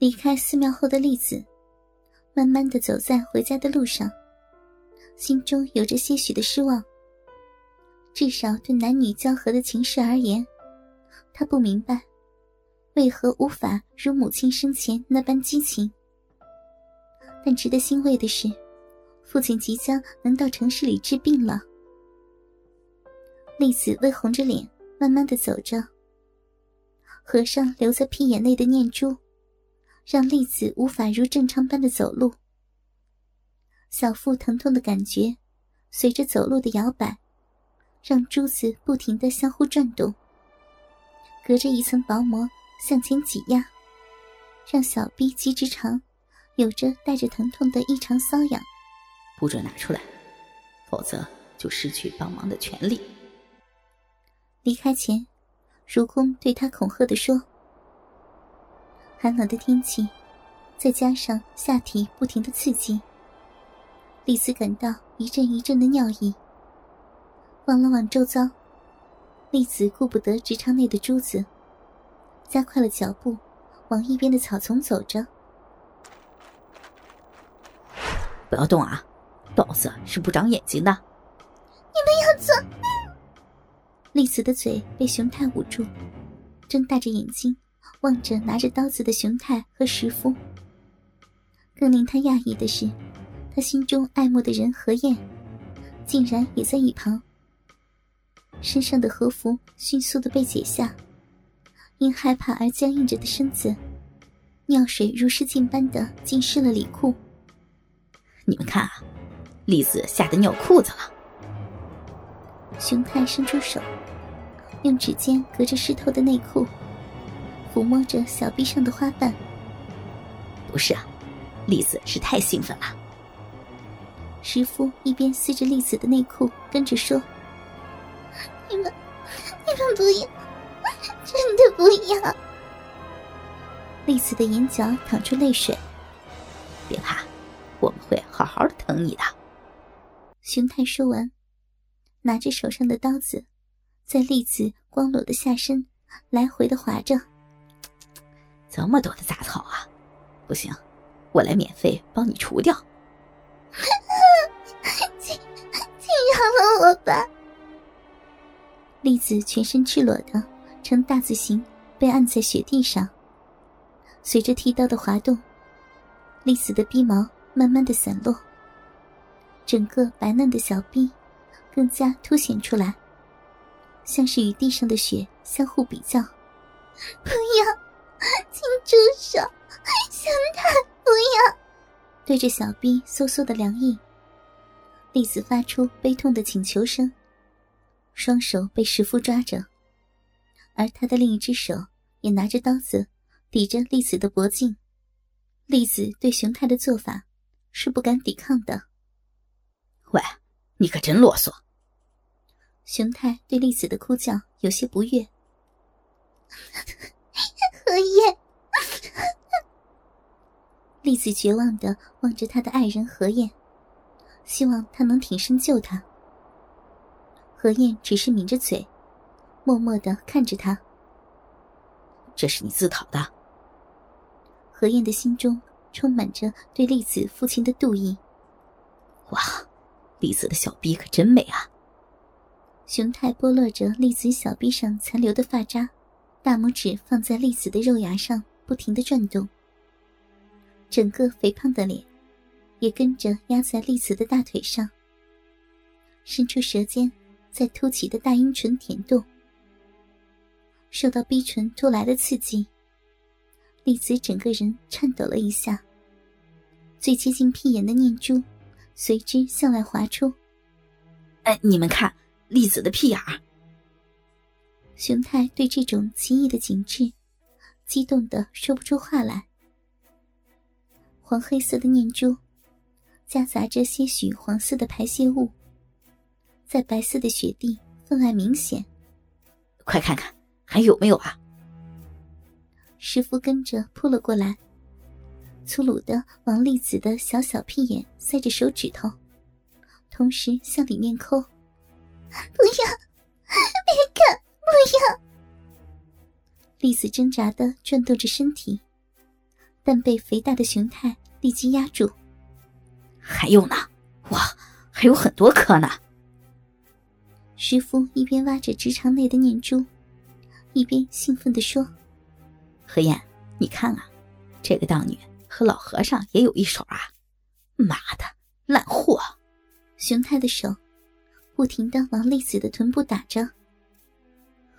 离开寺庙后的栗子，慢慢的走在回家的路上，心中有着些许的失望。至少对男女交合的情事而言，他不明白，为何无法如母亲生前那般激情。但值得欣慰的是，父亲即将能到城市里治病了。栗子微红着脸，慢慢的走着。和尚留在屁眼内的念珠，让栗子无法如正常般的走路。小腹疼痛的感觉，随着走路的摇摆，让珠子不停的相互转动，隔着一层薄膜向前挤压，让小臂肌直长有着带着疼痛的异常瘙痒。不准拿出来，否则就失去帮忙的权利。离开前。如空对他恐吓的说：“寒冷的天气，再加上下体不停的刺激，丽子感到一阵一阵的尿意。望了望周遭，丽子顾不得直肠内的珠子，加快了脚步，往一边的草丛走着。不要动啊，宝子是不长眼睛的。你们要走。”丽子的嘴被熊太捂住，睁大着眼睛望着拿着刀子的熊太和石夫。更令他讶异的是，他心中爱慕的人何燕，竟然也在一旁。身上的和服迅速的被解下，因害怕而僵硬着的身子，尿水如湿镜般的浸湿了里裤。你们看啊，栗子吓得尿裤子了。熊太伸出手。用指尖隔着湿透的内裤，抚摸着小臂上的花瓣。不是啊，栗子是太兴奋了。师傅一边撕着栗子的内裤，跟着说：“你们，你们不要，真的不要。”栗子的眼角淌出泪水。别怕，我们会好好的疼你的。熊太说完，拿着手上的刀子。在栗子光裸的下身来回的划着，这么多的杂草啊！不行，我来免费帮你除掉。请，请饶了我吧！栗子全身赤裸的呈大字形，被按在雪地上。随着剃刀的滑动，栗子的鼻毛慢慢的散落，整个白嫩的小臂更加凸显出来。像是与地上的雪相互比较。不要，请住手！香太，不要！对着小臂嗖嗖的凉意，栗子发出悲痛的请求声，双手被石夫抓着，而他的另一只手也拿着刀子抵着栗子的脖颈。栗子对熊太的做法是不敢抵抗的。喂，你可真啰嗦！熊太对栗子的哭叫有些不悦。何燕，栗子绝望的望着他的爱人何燕，希望他能挺身救他。何燕只是抿着嘴，默默的看着他。这是你自讨的。何燕的心中充满着对栗子父亲的妒意。哇，栗子的小臂可真美啊！熊太剥落着栗子小臂上残留的发渣，大拇指放在栗子的肉芽上，不停的转动。整个肥胖的脸，也跟着压在栗子的大腿上。伸出舌尖，在凸起的大阴唇舔动。受到逼唇突来的刺激，栗子整个人颤抖了一下。最接近屁眼的念珠，随之向外滑出。哎，你们看。栗子的屁眼儿，熊太对这种奇异的景致，激动的说不出话来。黄黑色的念珠，夹杂着些许黄色的排泄物，在白色的雪地分外明显。快看看还有没有啊！师傅跟着扑了过来，粗鲁的往栗子的小小屁眼塞着手指头，同时向里面抠。不要！别看！不要！栗子挣扎的转动着身体，但被肥大的熊太立即压住。还有呢，哇，还有很多颗呢！师傅一边挖着直肠内的念珠，一边兴奋地说：“何燕，你看啊，这个道女和老和尚也有一手啊！妈的，烂货！”熊太的手不停的往丽子的臀部打着。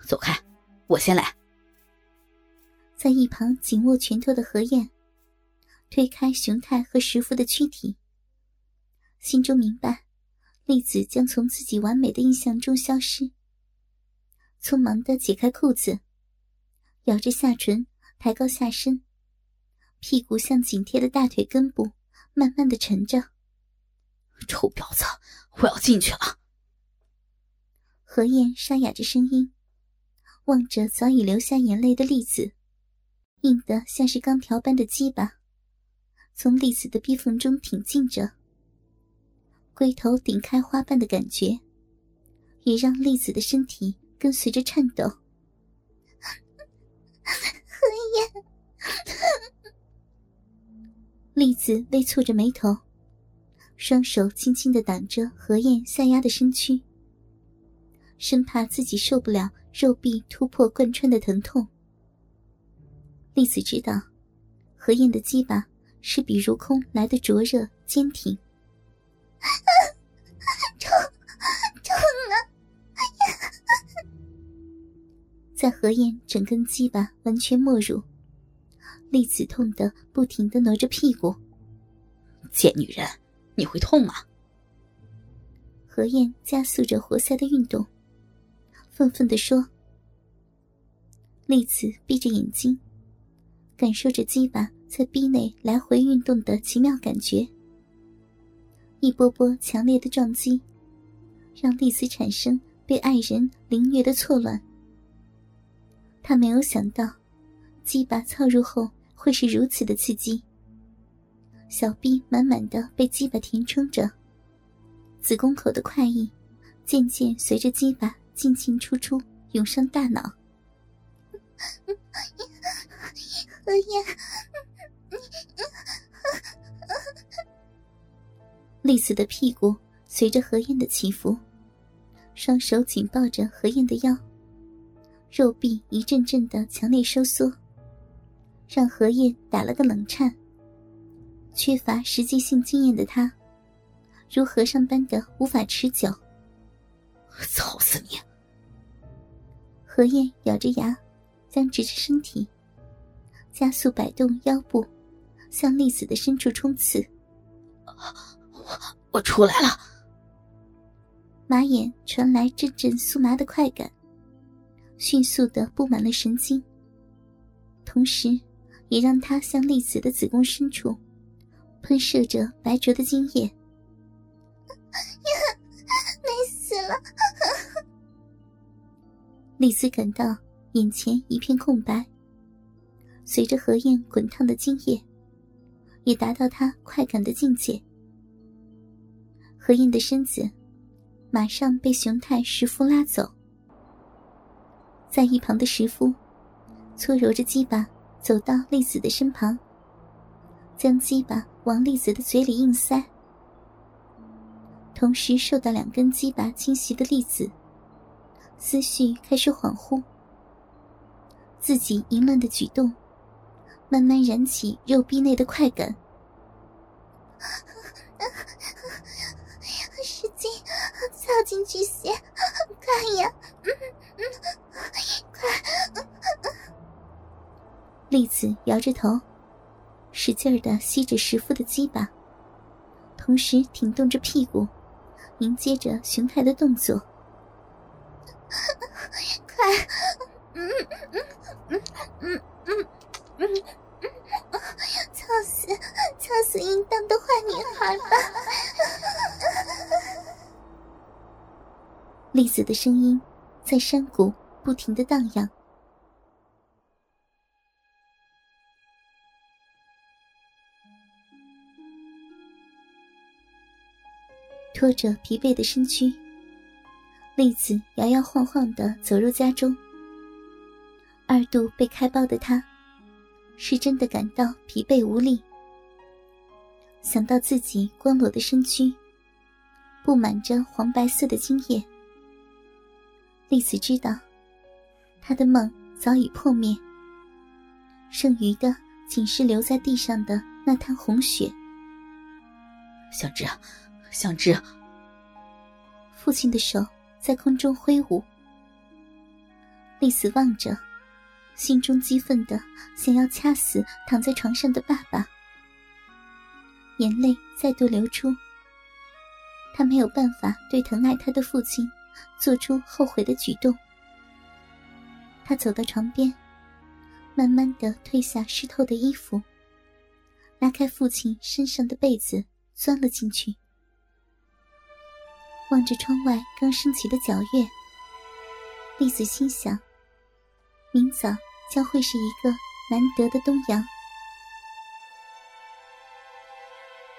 走开，我先来。在一旁紧握拳头的何燕推开熊太和石夫的躯体，心中明白，丽子将从自己完美的印象中消失。匆忙的解开裤子，咬着下唇，抬高下身，屁股向紧贴的大腿根部慢慢的沉着。臭婊子，我要进去了。何燕沙哑着声音，望着早已流下眼泪的丽子。硬得像是钢条般的鸡巴，从栗子的逼缝中挺进着。龟头顶开花瓣的感觉，也让栗子的身体跟随着颤抖。何燕，栗子微蹙着眉头，双手轻轻的挡着何燕下压的身躯，生怕自己受不了肉壁突破贯穿的疼痛。栗子知道，何燕的鸡巴是比如空来的灼热坚挺。痛，痛啊！在何燕整根鸡巴完全没入，丽子痛得不停的挪着屁股。贱女人，你会痛吗？何燕加速着活塞的运动，愤愤的说。丽子闭着眼睛。感受着鸡巴在逼内来回运动的奇妙感觉，一波波强烈的撞击，让丽丝产生被爱人凌虐的错乱。她没有想到，鸡巴操入后会是如此的刺激。小臂满满的被鸡巴填充着，子宫口的快意渐渐随着鸡巴进进出出涌上大脑。何燕，丽子的屁股随着何燕的起伏，双手紧抱着何燕的腰，肉壁一阵阵的强烈收缩，让何燕打了个冷颤。缺乏实际性经验的她，如和尚般的无法持久。操死你！何燕咬着牙，僵直着身体。加速摆动腰部，向丽子的深处冲刺。我我出来了。马眼传来阵阵酥麻的快感，迅速的布满了神经，同时也让他向丽子的子宫深处喷射着白灼的精液。呀，美死了！丽子感到眼前一片空白。随着何燕滚烫的精液，也达到他快感的境界。何燕的身子马上被熊太石夫拉走，在一旁的石夫搓揉着鸡巴，走到丽子的身旁，将鸡巴往丽子的嘴里硬塞。同时，受到两根鸡巴侵袭的丽子，思绪开始恍惚，自己淫乱的举动。慢慢燃起肉壁内的快感，使劲操进去些，快呀！快！栗子摇着头，使劲的吸着石夫的鸡巴，同时挺动着屁股，迎接着熊太的动作。快！嗯嗯嗯嗯嗯嗯。操死，操死淫荡的坏女孩吧！栗 子的声音在山谷不停的荡漾。拖着疲惫的身躯，栗子摇摇晃晃的走入家中。二度被开包的她。是真的感到疲惫无力。想到自己光裸的身躯，布满着黄白色的精液，丽子知道，她的梦早已破灭，剩余的仅是留在地上的那滩红血。香芝，香芝。父亲的手在空中挥舞，丽子望着，心中激愤的想要掐死躺在床上的爸爸。眼泪再度流出。他没有办法对疼爱他的父亲做出后悔的举动。他走到床边，慢慢的褪下湿透的衣服，拉开父亲身上的被子，钻了进去。望着窗外刚升起的皎月，丽子心想：明早将会是一个难得的东阳。